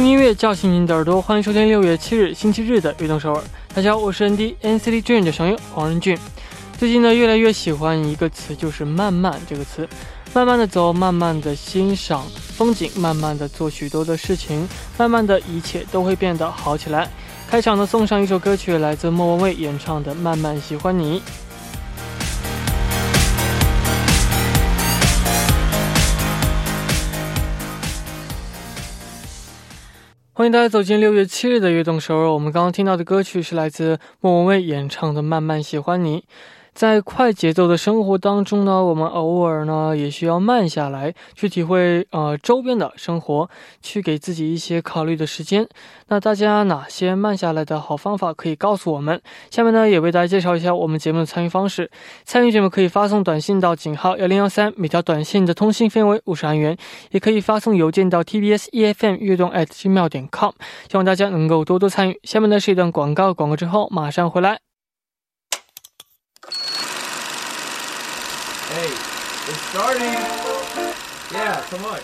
用音乐叫醒您的耳朵，欢迎收听六月七日星期日的《悦动首尔》。大家好，我是 ND NCT Dream 的成员黄仁俊。最近呢，越来越喜欢一个词，就是“慢慢”这个词。慢慢的走，慢慢的欣赏风景，慢慢的做许多的事情，慢慢的一切都会变得好起来。开场呢，送上一首歌曲，来自莫文蔚演唱的《慢慢喜欢你》。欢迎大家走进六月七日的悦动首尔。我们刚刚听到的歌曲是来自莫文蔚演唱的《慢慢喜欢你》。在快节奏的生活当中呢，我们偶尔呢也需要慢下来，去体会呃周边的生活，去给自己一些考虑的时间。那大家哪些慢下来的好方法可以告诉我们？下面呢也为大家介绍一下我们节目的参与方式。参与节目可以发送短信到井号幺零幺三，每条短信的通信费为五十韩元；也可以发送邮件到 tbs efm 悦动 at 奇妙点 com。希望大家能够多多参与。下面呢是一段广告，广告之后马上回来。Hey, it's starting. Yeah, come on.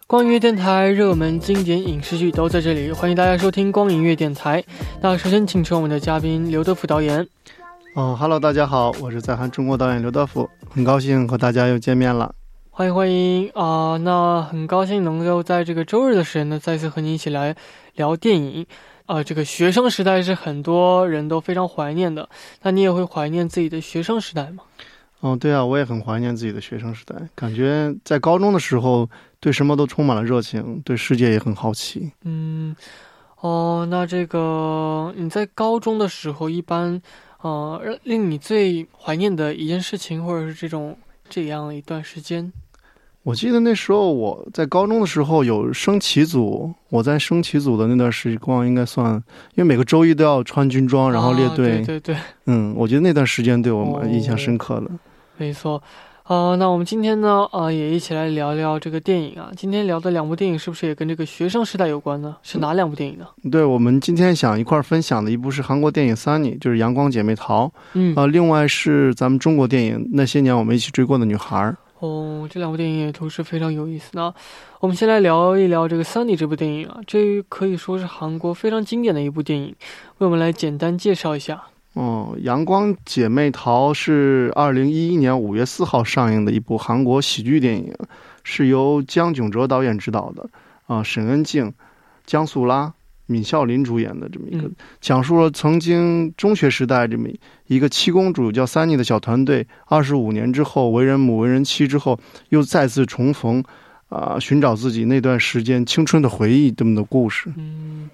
光影乐电台热门经典影视剧都在这里，欢迎大家收听光影乐电台。那首先请出我们的嘉宾刘德福导演。哦哈喽，大家好，我是在韩中国导演刘德福，很高兴和大家又见面了。欢迎欢迎啊！那很高兴能够在这个周日的时间呢，再次和你一起来聊电影。啊，这个学生时代是很多人都非常怀念的。那你也会怀念自己的学生时代吗？哦，对啊，我也很怀念自己的学生时代。感觉在高中的时候，对什么都充满了热情，对世界也很好奇。嗯，哦，那这个你在高中的时候，一般呃，令你最怀念的一件事情，或者是这种这样一段时间？我记得那时候我在高中的时候有升旗组，我在升旗组的那段时光应该算，因为每个周一都要穿军装，然后列队。对对对。嗯，我觉得那段时间对我们印象深刻的。没错，呃，那我们今天呢，呃，也一起来聊聊这个电影啊。今天聊的两部电影是不是也跟这个学生时代有关呢？是哪两部电影呢？对，我们今天想一块儿分享的一部是韩国电影《Sunny》，就是《阳光姐妹淘》。嗯。啊，另外是咱们中国电影《那些年我们一起追过的女孩》。这两部电影也都是非常有意思。那我们先来聊一聊这个《Sunny》这部电影啊，这可以说是韩国非常经典的一部电影，为我们来简单介绍一下。哦，《阳光姐妹淘》是二零一一年五月四号上映的一部韩国喜剧电影，是由姜炯哲导演执导的，啊，沈恩静、姜素拉。闵孝琳主演的这么一个，讲述了曾经中学时代这么一个七公主叫 Sunny 的小团队，二十五年之后为人母为人妻之后，又再次重逢，啊，寻找自己那段时间青春的回忆这么的故事。嗯，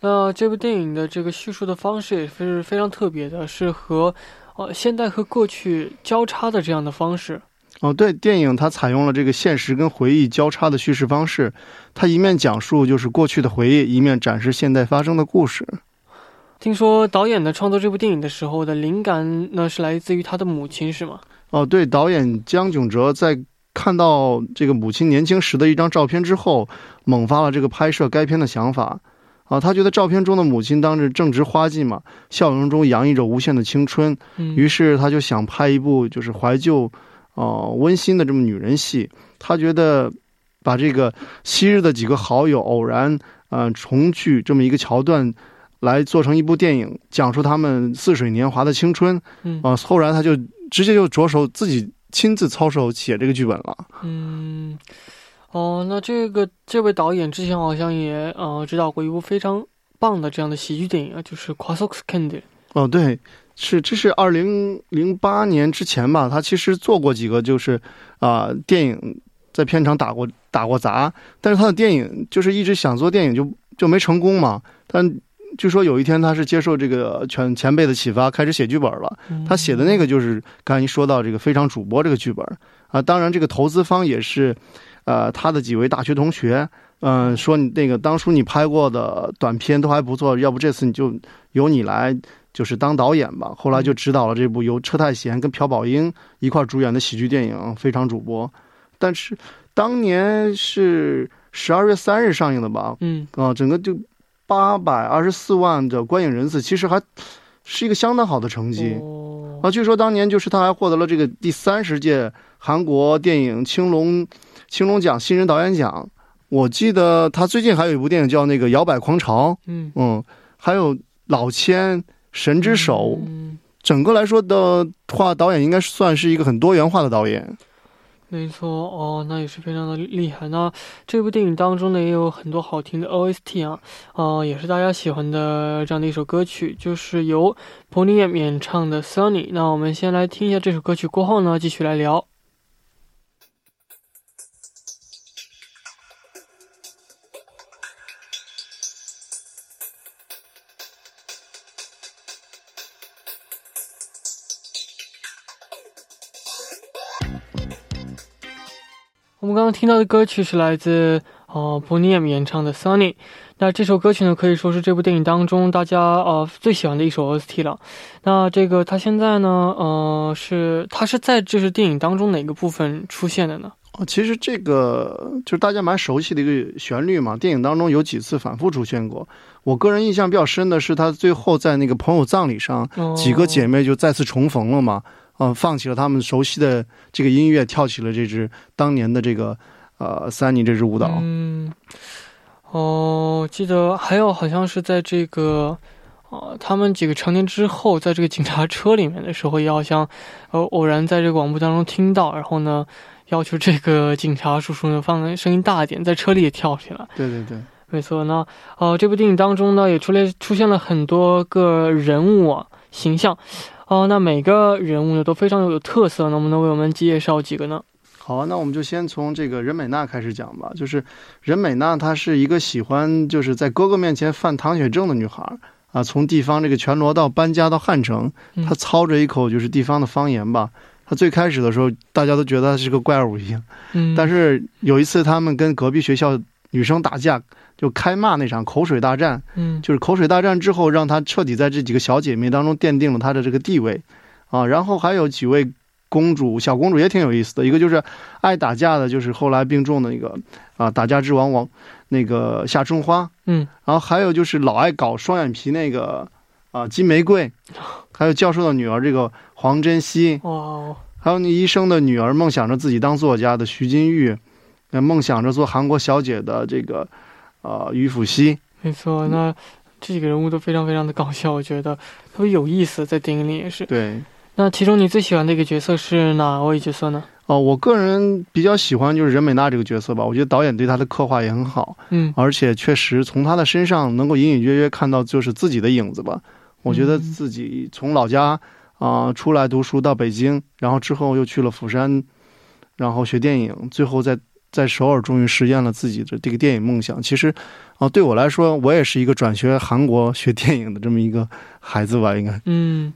那这部电影的这个叙述的方式也是非常特别的，是和呃现代和过去交叉的这样的方式。哦，对，电影它采用了这个现实跟回忆交叉的叙事方式，它一面讲述就是过去的回忆，一面展示现代发生的故事。听说导演呢创作这部电影的时候的灵感呢是来自于他的母亲，是吗？哦，对，导演姜炯哲在看到这个母亲年轻时的一张照片之后，萌发了这个拍摄该片的想法。啊，他觉得照片中的母亲当时正值花季嘛，笑容中洋溢着无限的青春，于是他就想拍一部就是怀旧。哦，温馨的这么女人戏，他觉得把这个昔日的几个好友偶然嗯重聚这么一个桥段，来做成一部电影，讲述他们似水年华的青春。嗯，啊，后来他就直接就着手自己亲自操手写这个剧本了。嗯，哦，那这个这位导演之前好像也呃指导过一部非常棒的这样的喜剧电影啊，就是《q u a s o x Candy》。哦，对。是，这是二零零八年之前吧？他其实做过几个，就是啊，电影在片场打过打过杂，但是他的电影就是一直想做电影，就就没成功嘛。但据说有一天他是接受这个前前辈的启发，开始写剧本了。他写的那个就是刚才说到这个非常主播这个剧本啊。当然，这个投资方也是呃他的几位大学同学，嗯，说你那个当初你拍过的短片都还不错，要不这次你就由你来。就是当导演吧，后来就指导了这部由车太贤跟朴宝英一块主演的喜剧电影《非常主播》，但是当年是十二月三日上映的吧？嗯，啊，整个就八百二十四万的观影人次，其实还是一个相当好的成绩。哦啊，据说当年就是他还获得了这个第三十届韩国电影青龙青龙奖新人导演奖。我记得他最近还有一部电影叫那个《摇摆狂潮》，嗯，嗯，还有《老千》《神之手》嗯，整个来说的话，导演应该算是一个很多元化的导演。没错哦，那也是非常的厉害。那这部电影当中呢，也有很多好听的 OST 啊，呃，也是大家喜欢的这样的一首歌曲，就是由 Bonnie M 演唱的《Sunny》。那我们先来听一下这首歌曲，过后呢，继续来聊。们刚刚听到的歌曲是来自呃 Bonnie M 演唱的《Sunny》。那这首歌曲呢，可以说是这部电影当中大家呃最喜欢的一首 OST 了。那这个它现在呢，呃，是它是在就是电影当中哪个部分出现的呢？哦，其实这个就是大家蛮熟悉的一个旋律嘛，电影当中有几次反复出现过。我个人印象比较深的是，他最后在那个朋友葬礼上，哦几个姐妹就再次重逢了嘛，呃，放弃了他们熟悉的这个音乐，跳起了这支当年的这个呃三妮这支舞蹈。嗯，哦，记得还有好像是在这个。呃，他们几个成年之后，在这个警察车里面的时候，也好像，呃，偶然在这个广播当中听到，然后呢，要求这个警察叔叔呢放声音大一点，在车里也跳起来。对对对，没错，那呃，这部电影当中呢，也出来出现了很多个人物啊形象，哦、那每个人物呢都非常有特色，能不能为我们介绍几个呢？好啊，那我们就先从这个任美娜开始讲吧。就是任美娜，她是一个喜欢就是在哥哥面前犯唐血症的女孩啊。从地方这个全罗道搬家到汉城，嗯她操着一口就是地方的方言吧。她最开始的时候，大家都觉得她是个怪物一样。嗯，但是有一次，他们跟隔壁学校女生打架，就开骂那场口水大战。嗯。就是口水大战之后，让她彻底在这几个小姐妹当中奠定了她的这个地位，啊，然后还有几位公主，小公主也挺有意思的，一个就是爱打架的，就是后来病重的那个啊，打架之王王那个夏春花，嗯，然后还有就是老爱搞双眼皮那个啊金玫瑰，还有教授的女儿这个黄珍惜，哇哦，还有那医生的女儿梦想着自己当作家的徐金玉，那梦想着做韩国小姐的这个呃于辅熙。没错，那这几个人物都非常非常的搞笑，我觉得特别有意思，在电影里也是。对，那其中你最喜欢的一个角色是哪位角色呢？哦，我个人比较喜欢就是任美娜这个角色吧，我觉得导演对她的刻画也很好，嗯而且确实从她的身上能够隐隐约约看到就是自己的影子吧。我觉得嗯自己从老家啊、出来读书到北京，然后之后又去了釜山，然后学电影，最后在在首尔终于实现了自己的这个电影梦想。其实啊、对我来说，我也是一个转学韩国学电影的这么一个孩子吧，应该。嗯，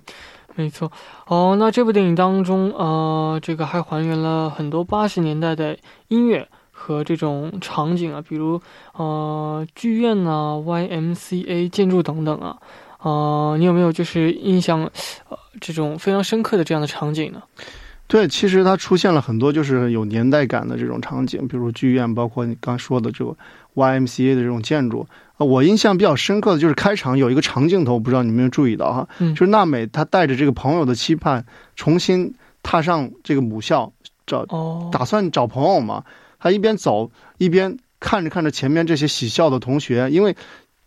没错。哦，那这部电影当中，呃，这个还还原了很多八十年代的音乐和这种场景啊，比如呃剧院呐、YMCA 建筑等等啊。呃，你有没有就是印象，呃，这种非常深刻的这样的场景呢？对，其实它出现了很多就是有年代感的这种场景，比如剧院，包括你刚说的这个 YMCA 的这种建筑。啊，我印象比较深刻的就是开场有一个长镜头，不知道你们有没有注意到哈？嗯就是娜美她带着这个朋友的期盼，重新踏上这个母校，找哦，打算找朋友嘛。她一边走一边看着看着前面这些喜笑的同学，因为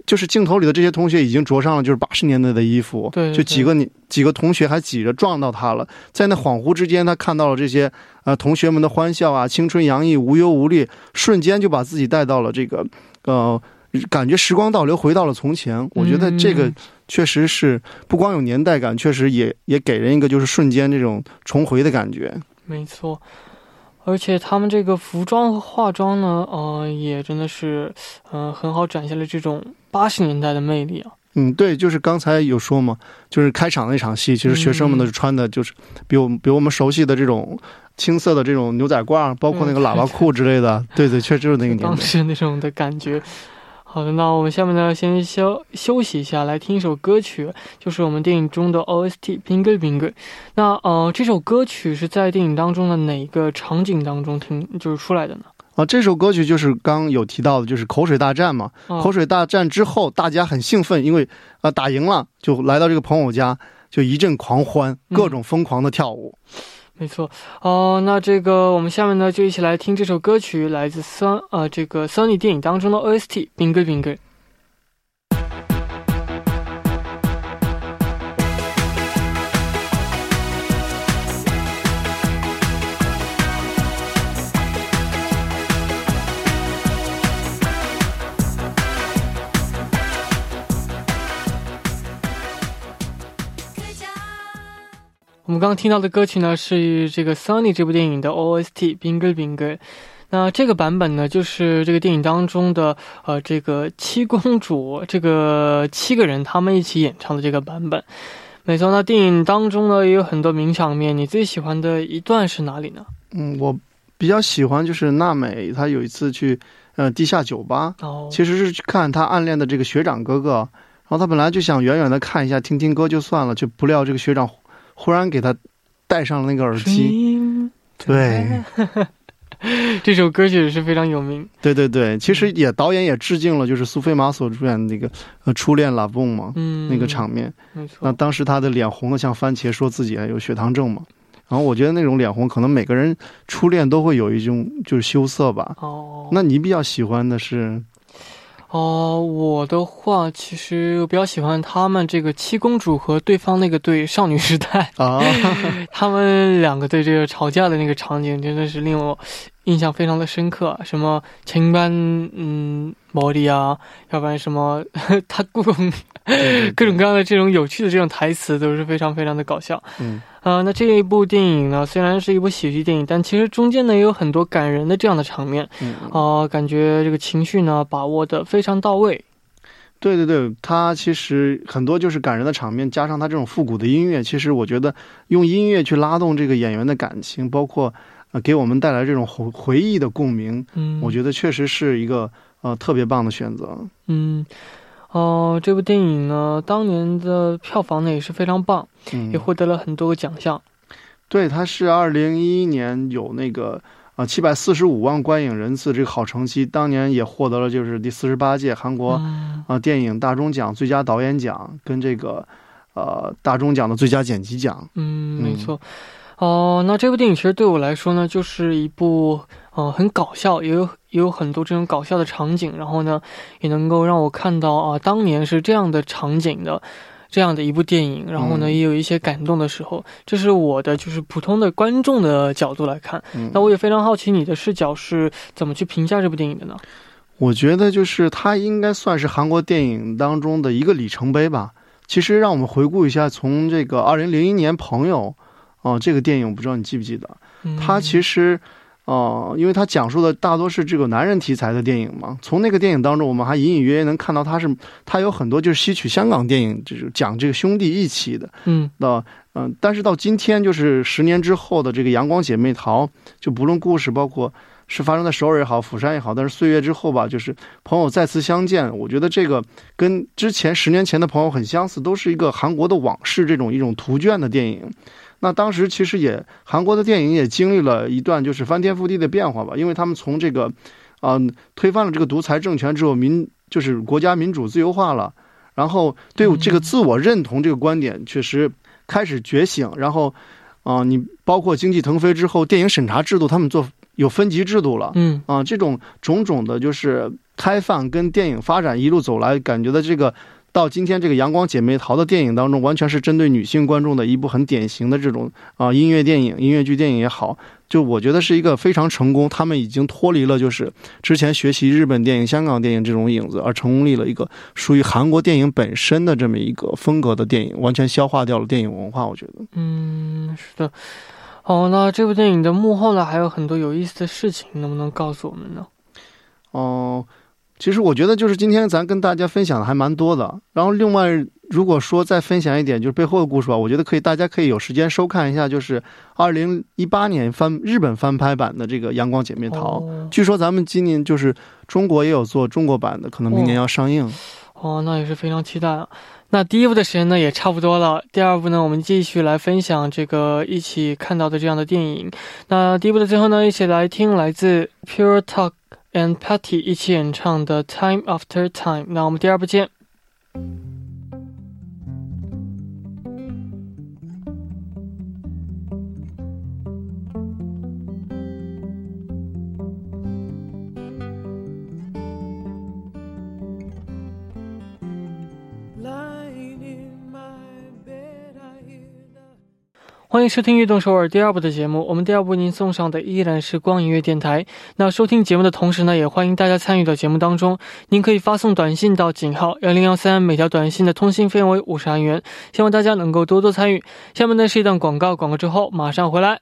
就是镜头里的这些同学已经着上了就是八十年代的衣服，对对就几个你几个同学还挤着撞到他了，在那恍惚之间，他看到了这些呃同学们的欢笑啊，青春洋溢，无忧无虑，瞬间就把自己带到了这个呃，感觉时光倒流，回到了从前。我觉得这个嗯确实是不光有年代感，确实也也给人一个就是瞬间这种重回的感觉。没错，而且他们这个服装和化妆呢，呃，也真的是，呃，很好展现了这种八十年代的魅力啊。嗯，对，就是刚才有说嘛，就是开场那场戏，其实学生们都是穿的就是比我们比我们熟悉的这种青色的这种牛仔褂，包括那个喇叭裤之类的，对对，确实就是那个年代当。时那种的感觉。好的，那我们下面呢，先休休息一下，来听一首歌曲，就是我们电影中的 OST《Bingo Bingo》。那呃，这首歌曲是在电影当中的哪个场景当中听就是出来的呢？啊，这首歌曲就是刚有提到的，就是口水大战嘛。哦口水大战之后，大家很兴奋，因为呃打赢了，就来到这个朋友家。就一阵狂欢，嗯各种疯狂的跳舞。没错哦、那这个我们下面呢就一起来听这首歌曲，来自 Sun 呃这个 Sony 电影当中的 OST《Bingo Bingo》。我们刚刚听到的歌曲呢，是这个 Sunny 这部电影的 OST Bingo Bingo。那这个版本呢，就是这个电影当中的呃这个七公主，这个七个人他们一起演唱的这个版本。没错，那电影当中呢也有很多名场面，你最喜欢的一段是哪里呢？嗯，我比较喜欢就是娜美，她有一次去呃地下酒吧，哦，其实是去看她暗恋的这个学长哥哥，然后她本来就想远远的看一下，听听歌就算了，就不料这个学长忽然给他戴上了那个耳机。对，这首歌曲是非常有名。对对对，其实也导演也致敬了，就是苏菲玛索主演的那个呃初恋拉蹦嘛，嗯，那个场面。没错。那当时他的脸红的像番茄，说自己还有血糖症嘛。然后我觉得那种脸红，可能每个人初恋都会有一种就是羞涩吧。哦，那你比较喜欢的是？哦，我的话，其实我比较喜欢他们这个七公主和对方那个对少女时代，啊，他们两个对这个吵架的那个场景，真的是令我印象非常的深刻。啊什么前班嗯魔力啊，要不然什么 他故各种各样的这种有趣的这种台词都是非常非常的搞笑。嗯呃，那这一部电影呢，虽然是一部喜剧电影，但其实中间呢也有很多感人的这样的场面。嗯，哦、感觉这个情绪呢把握的非常到位。对对对，它其实很多就是感人的场面，加上它这种复古的音乐，其实我觉得用音乐去拉动这个演员的感情，包括呃给我们带来这种回回忆的共鸣，嗯，我觉得确实是一个呃特别棒的选择。嗯，哦、这部电影呢，当年的票房呢也是非常棒，嗯也，获得了很多个奖项。对，它是二零一一年有那个啊七百四十五万观影人次这个好成绩，当年也获得了就是第四十八届韩国嗯啊电影大钟奖最佳导演奖跟这个呃大钟奖的最佳剪辑奖。嗯，嗯没错。哦、那这部电影其实对我来说呢，就是一部呃很搞笑，也有也有很多这种搞笑的场景，然后呢，也能够让我看到啊、当年是这样的场景的。这样的一部电影，然后呢，嗯也有一些感动的时候，这是我的就是普通的观众的角度来看。嗯那我也非常好奇你的视角是怎么去评价这部电影的呢？我觉得就是它应该算是韩国电影当中的一个里程碑吧。其实让我们回顾一下，从这个二零零一年《朋友》啊、这个电影，不知道你记不记得？它其实实，呃，因为他讲述的大多是这个男人题材的电影嘛。从那个电影当中，我们还隐隐约约能看到他是他有很多就是吸取香港电影，就是讲这个兄弟义气的。嗯的，嗯、但是到今天，就是十年之后的这个《阳光姐妹淘》，就不论故事，包括是发生在首尔也好，釜山也好，但是岁月之后吧，就是朋友再次相见，我觉得这个跟之前十年前的朋友很相似，都是一个韩国的往事这种一种图卷的电影。那当时其实也韩国的电影也经历了一段就是翻天覆地的变化吧，因为他们从这个，嗯、推翻了这个独裁政权之后，民就是国家民主自由化了，然后对这个自我认同这个观点确实开始觉醒，然后，啊、你包括经济腾飞之后，电影审查制度他们做有分级制度了，嗯。啊，这种种种的，就是开放跟电影发展一路走来，感觉到这个到今天这个《阳光姐妹淘》的电影当中，完全是针对女性观众的一部很典型的这种啊音乐电影、音乐剧电影也好，就我觉得是一个非常成功。他们已经脱离了就是之前学习日本电影、香港电影这种影子，而成立了一个属于韩国电影本身的这么一个风格的电影，完全消化掉了电影文化。我觉得，嗯，是的。哦，那这部电影的幕后呢，还有很多有意思的事情，能不能告诉我们呢？哦、其实我觉得就是今天咱跟大家分享的还蛮多的。然后另外，如果说再分享一点就是背后的故事吧，我觉得可以，大家可以有时间收看一下，就是二零一八年翻日本翻拍版的这个《阳光姐妹淘》据说咱们今年就是中国也有做中国版的，可能明年要上映。哦，那也是非常期待啊。那第一部的时间呢也差不多了，第二部呢我们继续来分享这个一起看到的这样的电影。那第一部的最后呢，一起来听来自 Pure Talk and Patty 一起演唱的《Time After Time》。那我们第二部见。「欢迎收听《悦动首尔》第二部的节目。我们第二部为您送上的依然是光影乐电台。那收听节目的同时呢，也欢迎大家参与到节目当中。您可以发送短信到井号幺零幺三，每条短信的通信费用为五十韩元。希望大家能够多多参与。下面呢是一段广告，广告之后马上回来。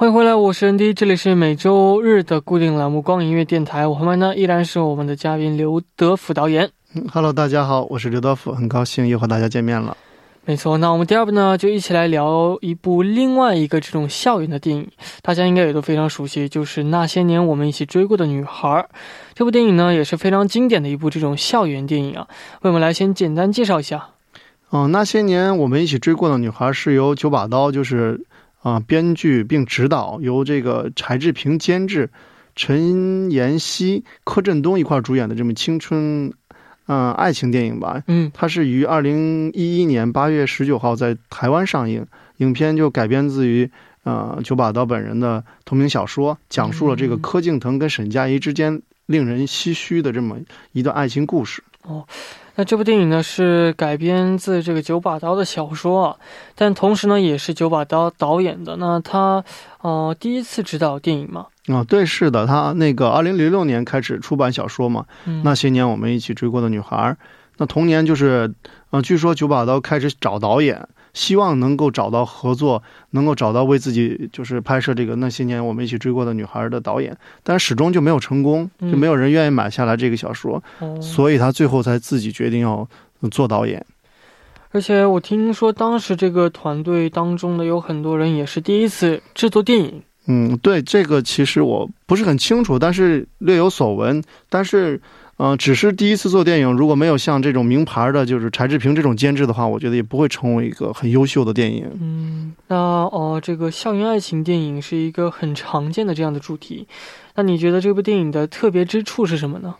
欢迎回来，我是 ND，这里是每周日的固定栏目《光音乐电台》。我旁边呢依然是我们的嘉宾刘德甫导演。嗯 Hello，大家好，我是刘德甫，很高兴又和大家见面了。没错，那我们第二部呢就一起来聊一部另外一个这种校园的电影，大家应该也都非常熟悉，就是《那些年我们一起追过的女孩》。这部电影呢也是非常经典的一部这种校园电影啊。为我们来先简单介绍一下。嗯、那些年我们一起追过的女孩是由九把刀就是啊、编剧并执导，由这个柴智屏监制，陈妍希、柯震东一块儿主演的这么青春嗯、爱情电影吧。嗯它是于二零一一年八月十九号在台湾上映。影片就改编自于呃九把刀本人的同名小说，讲述了这个嗯柯敬腾跟沈佳宜之间令人唏嘘的这么一段爱情故事。那这部电影呢是改编自这个九把刀的小说啊，但同时呢也是九把刀导演的。那他呃第一次执导电影嘛，啊、对，是的，他那个二零零六年开始出版小说嘛，嗯，那些年我们一起追过的女孩。那同年就是，呃，据说九把刀开始找导演，希望能够找到合作，能够找到为自己就是拍摄这个那些年我们一起追过的女孩的导演，但是始终就没有成功，嗯就没有人愿意买下来这个小说，哦所以他最后才自己决定要呃做导演。而且我听说当时这个团队当中的有很多人也是第一次制作电影。嗯，对，这个其实我不是很清楚，但是略有所闻。但是，呃，只是第一次做电影，如果没有像这种名牌的，就是柴智屏这种监制的话，我觉得也不会成为一个很优秀的电影。嗯，那哦，这个校园爱情电影是一个很常见的这样的主题。那你觉得这部电影的特别之处是什么呢？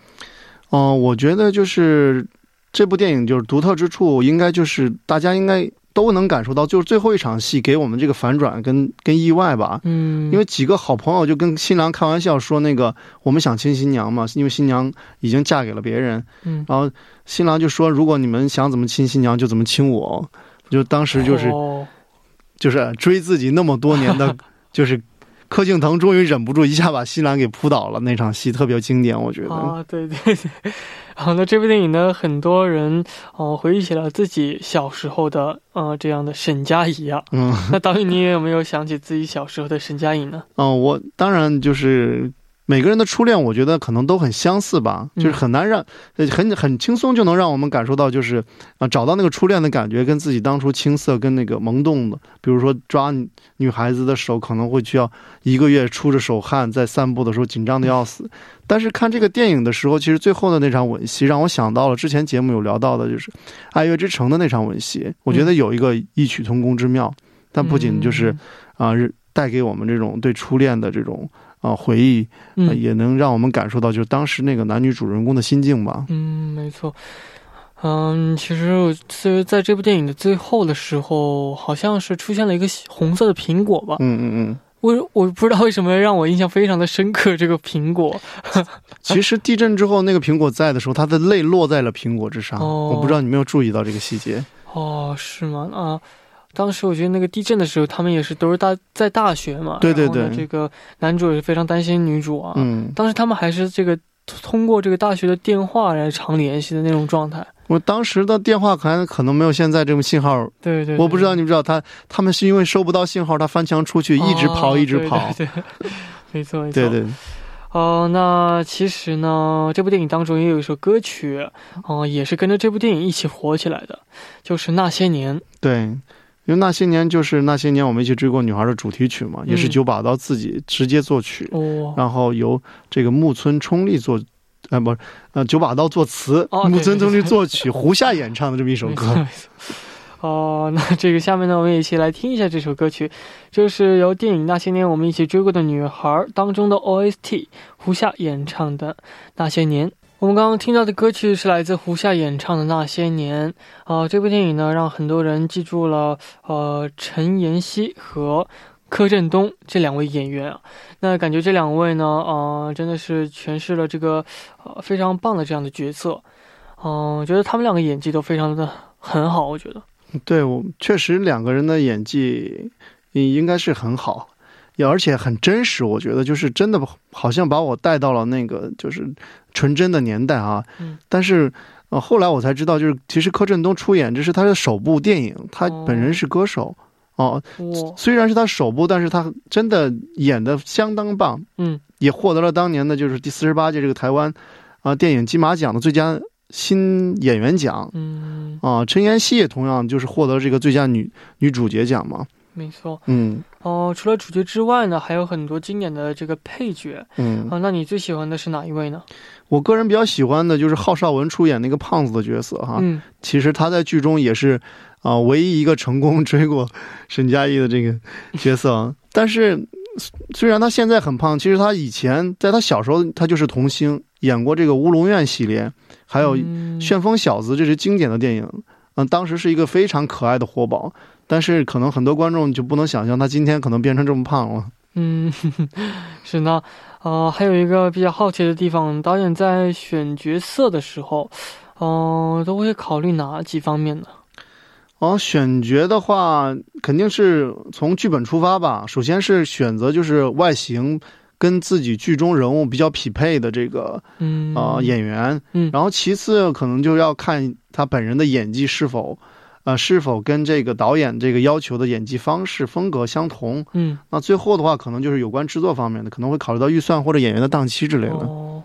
嗯、我觉得就是这部电影就是独特之处，应该就是大家应该都能感受到，就是最后一场戏给我们这个反转跟跟意外吧。嗯，因为几个好朋友就跟新郎开玩笑说，那个我们想亲新娘嘛，因为新娘已经嫁给了别人，嗯，然后新郎就说，如果你们想怎么亲新娘，就怎么亲我。就当时就是、哦就是追自己那么多年的，就是柯敬腾终于忍不住一下把新兰给扑倒了，那场戏特别经典，我觉得。啊，对对对。好，那这部电影呢，很多人哦、回忆起了自己小时候的呃这样的沈佳宜啊。嗯那导演，你也有没有想起自己小时候的沈佳宜呢？嗯，我当然就是每个人的初恋，我觉得可能都很相似吧，嗯就是很难让，呃很很轻松就能让我们感受到，就是啊、找到那个初恋的感觉，跟自己当初青涩跟那个萌动的，比如说抓女女孩子的手，可能会需要一个月出着手汗，在散步的时候紧张的要死。但是看这个电影的时候，其实最后的那场吻戏让我想到了之前节目有聊到的，就是《爱乐之城》的那场吻戏，我觉得有一个异曲同工之妙。但不仅就是嗯啊、是带给我们这种对初恋的这种啊、回忆，也能让我们感受到就是当时那个男女主人公的心境吧。嗯，没错。嗯，其实我是在这部电影的最后的时候，好像是出现了一个红色的苹果吧。嗯嗯嗯。我我不知道为什么让我印象非常的深刻。这个苹果，其实地震之后，那个苹果在的时候，它的泪落在了苹果之上。哦我不知道你有没有注意到这个细节。哦，是吗？啊，当时我觉得那个地震的时候，他们也是都是大在大学嘛。对对对这个男主也是非常担心女主啊。嗯，当时他们还是这个通过这个大学的电话来常联系的那种状态。我当时的电话可能可能没有现在这种信号。对对对我不知道你不知道，他他们是因为收不到信号，他翻墙出去，一直跑，哦一直跑。对对对没错没 错。对对，哦，那其实呢，这部电影当中也有一首歌曲，哦、也是跟着这部电影一起火起来的，就是《那些年》。对，因为那些年就是那些年我们一起追过女孩的主题曲嘛，也是嗯九把刀自己直接作曲。哦，然后由这个木村冲利作，呃，不是，呃，九把刀作词，哦木村冲利作曲，胡夏演唱的这么一首歌。哦，那这个下面呢，我们也一起来听一下这首歌曲，就是由电影《那些年我们一起追过的女孩》当中的 OST 胡夏演唱的《那些年》。我们刚刚听到的歌曲是来自胡夏演唱的《那些年》啊、这部电影呢，让很多人记住了呃陈妍希和柯震东这两位演员啊。那感觉这两位呢，呃，真的是诠释了这个呃非常棒的这样的角色。嗯、我觉得他们两个演技都非常的很好，我觉得。对我确实两个人的演技应应该是很好，也而且很真实。我觉得就是真的好像把我带到了那个就是纯真的年代啊。嗯但是呃后来我才知道，就是其实柯震东出演这是他的首部电影，他哦本人是歌手哦。哇，虽然是他首部，但是他真的演的相当棒，嗯也获得了当年的就是第四十八届这个台湾啊、电影金马奖的最佳新演员奖。嗯，啊，陈妍希也同样就是获得这个最佳女女主角奖嘛。没错。嗯哦、除了主角之外呢，还有很多经典的这个配角嗯啊、，那你最喜欢的是哪一位呢？我个人比较喜欢的就是郝邵文出演那个胖子的角色哈。嗯其实他在剧中也是啊、唯一一个成功追过 沈佳宜的这个角色啊。但是虽然他现在很胖，其实他以前在他小时候他就是童星，演过这个《乌龙院》系列，还有《嗯旋风小子》，这是经典的电影。嗯，当时是一个非常可爱的活宝，但是可能很多观众就不能想象他今天可能变成这么胖了。嗯，是呢。呃，还有一个比较好奇的地方，导演在选角色的时候，嗯、都会考虑哪几方面呢？哦，选角的话，肯定是从剧本出发吧。首先是选择就是外形跟自己剧中人物比较匹配的这个嗯啊、演员，嗯然后其次可能就要看他本人的演技是否，呃，是否跟这个导演这个要求的演技方式风格相同。嗯那最后的话，可能就是有关制作方面的，可能会考虑到预算或者演员的档期之类的。哦，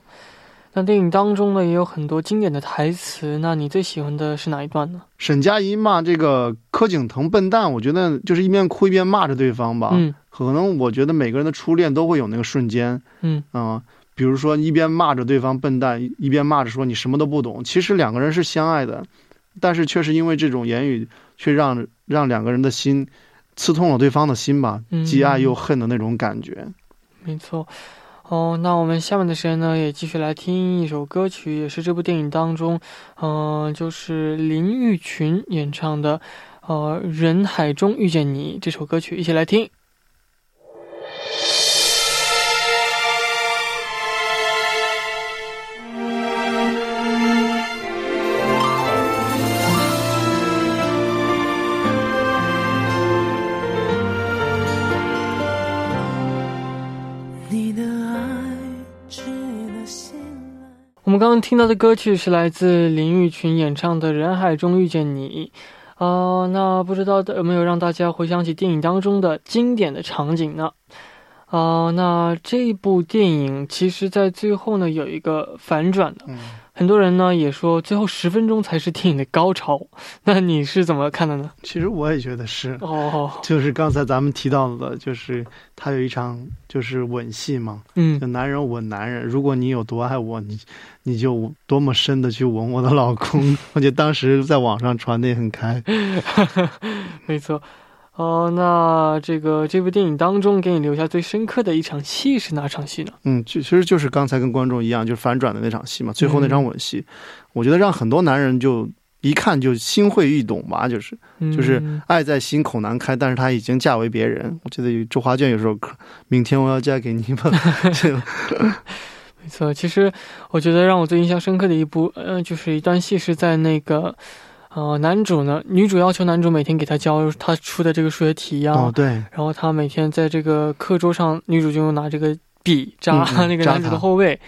那电影当中呢也有很多经典的台词，那你最喜欢的是哪一段呢？沈佳宜骂这个柯景腾笨蛋，我觉得就是一边哭一边骂着对方吧。嗯可能我觉得每个人的初恋都会有那个瞬间，嗯啊、比如说一边骂着对方笨蛋，一一边骂着说你什么都不懂。其实两个人是相爱的，但是却是因为这种言语，却让让两个人的心刺痛了对方的心吧嗯，既爱又恨的那种感觉。没错。哦，那我们下面的时间呢，也继续来听一首歌曲，也是这部电影当中，嗯、就是林玉群演唱的，呃，《人海中遇见你》这首歌曲，一起来听。我们刚刚听到的歌曲是来自林玉群演唱的《人海中遇见你》。啊、那不知道有没有让大家回想起电影当中的经典的场景呢？啊、那这部电影其实在最后呢有一个反转的，嗯，很多人呢也说最后十分钟才是电影的高潮。那你是怎么看的呢？其实我也觉得是，哦，就是刚才咱们提到的，就是他有一场就是吻戏嘛，嗯就男人吻男人，如果你有多爱我，你你就多么深的去吻我的老公。我觉得当时在网上传的也很开。没错。哦、那这个这部电影当中给你留下最深刻的一场戏是哪场戏呢？嗯，就其实就是刚才跟观众一样，就是反转的那场戏嘛，最后那场吻戏，我觉得让很多男人就一看就心会欲懂吧，就是就是嗯爱在心口难开，但是他已经嫁为别人。我记得有周华健有首歌，明天我要嫁给你吧，这个 没错，其实我觉得让我最印象深刻的一部，呃，就是一段戏是在那个，呃，男主呢，女主要求男主每天给她教他出的这个数学题呀、哦对，然后他每天在这个课桌上，女主就拿这个笔扎 那个男主的后背。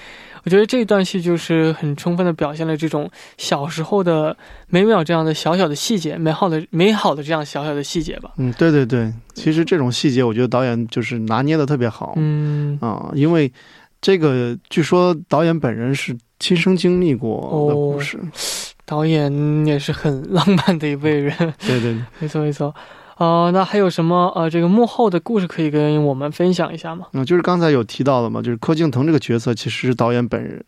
我觉得这段戏就是很充分的表现了这种小时候的每秒这样的小小的细节，美好的美好的这样小小的细节吧。嗯对对对，其实这种细节我觉得导演就是拿捏的特别好。嗯，啊，因为这个据说导演本人是亲身经历过的故事。导演也是很浪漫的一位人。对对，没错没错，呃，那还有什么呃这个幕后的故事可以跟我们分享一下吗？嗯，就是刚才有提到的嘛，就是柯敬腾这个角色其实是导演本人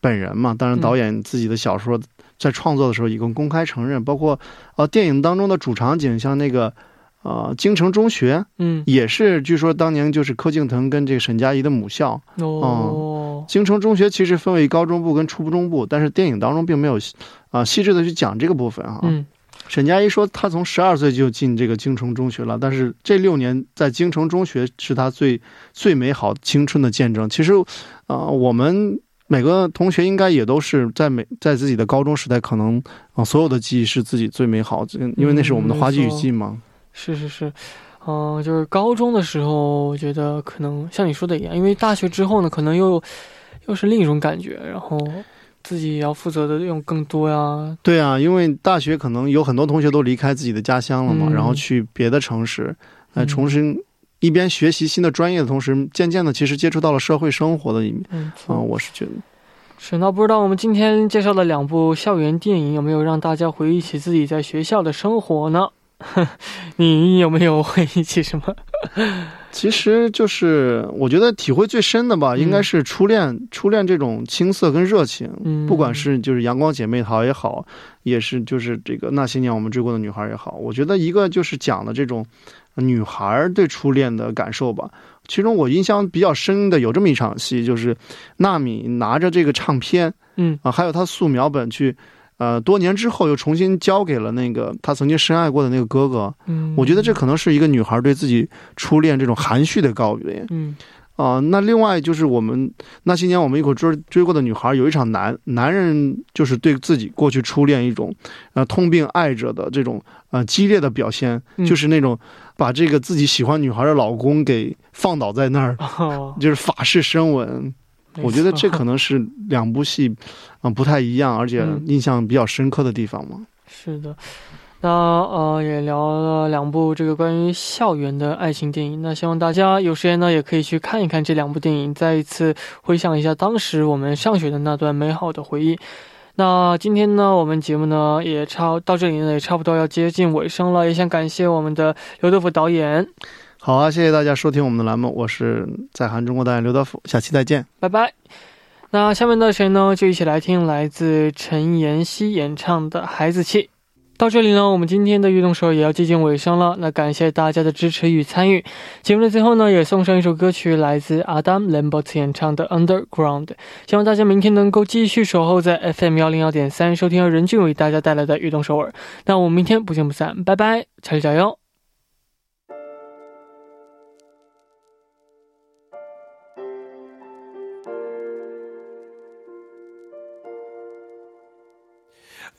本人嘛。当然，嗯导演自己的小说在创作的时候已经公开承认，包括呃电影当中的主场景，像那个。呃，京城中学嗯，也是，据说当年就是柯敬腾跟这个沈佳宜的母校。哦，京城中学其实分为高中部跟初中部，但是电影当中并没有啊、细致的去讲这个部分啊。嗯沈佳宜说，她从十二岁就进这个京城中学了，但是这六年在京城中学是她最最美好青春的见证。其实，啊、我们每个同学应该也都是在每在自己的高中时代，可能啊、所有的记忆是自己最美好的，因为那是我们的花季雨季嘛。是是是，嗯、就是高中的时候，我觉得可能像你说的一样，因为大学之后呢，可能又又是另一种感觉，然后自己要负责的用更多呀。对啊，因为大学可能有很多同学都离开自己的家乡了嘛，嗯然后去别的城市，来嗯重新一边学习新的专业的同时，渐渐的其实接触到了社会生活的一面。嗯，啊、我是觉得。是，那不知道我们今天介绍的两部校园电影有没有让大家回忆起自己在学校的生活呢？你有没有回忆起什么？其实就是我觉得体会最深的吧，嗯应该是初恋，初恋这种青涩跟热情，嗯不管是就是阳光姐妹淘也好，也是就是这个那些年我们追过的女孩也好，我觉得一个就是讲的这种女孩对初恋的感受吧。其中我印象比较深的有这么一场戏，就是纳米拿着这个唱片嗯啊，还有他素描本去。呃，多年之后又重新交给了那个他曾经深爱过的那个哥哥，嗯，我觉得这可能是一个女孩对自己初恋这种含蓄的告别。嗯。啊、那另外就是我们那些年我们一块追追过的女孩，有一场男男人就是对自己过去初恋一种呃痛并爱着的这种呃激烈的表现，嗯。就是那种把这个自己喜欢女孩的老公给放倒在那儿，哦，就是法式深吻。没我觉得这可能是两部戏嗯、不太一样，而且嗯印象比较深刻的地方嘛。是的，那呃也聊了两部这个关于校园的爱情电影。那希望大家有时间呢也可以去看一看这两部电影，再一次回想一下当时我们上学的那段美好的回忆。那今天呢，我们节目呢也差到这里呢也差不多要接近尾声了，也想感谢我们的刘德福导演，好啊，谢谢大家收听我们的栏目，我是在韩中国导演刘德福，下期再见。拜拜。那下面的谁呢，就一起来听来自陈妍希演唱的《孩子气》。到这里呢，我们今天的运动手也要接近尾声了。那感谢大家的支持与参与。节目的最后呢，也送上一首歌曲，来自 Adam Lambert 演唱的《Underground》。希望大家明天能够继续守候在 FM 幺零幺点三，收听由任俊为大家带来的运动首尔。那我们明天不见不散，拜拜，加油加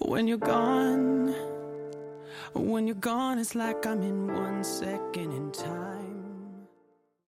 When you're gone, when you're gone, it's like I'm in one second in time.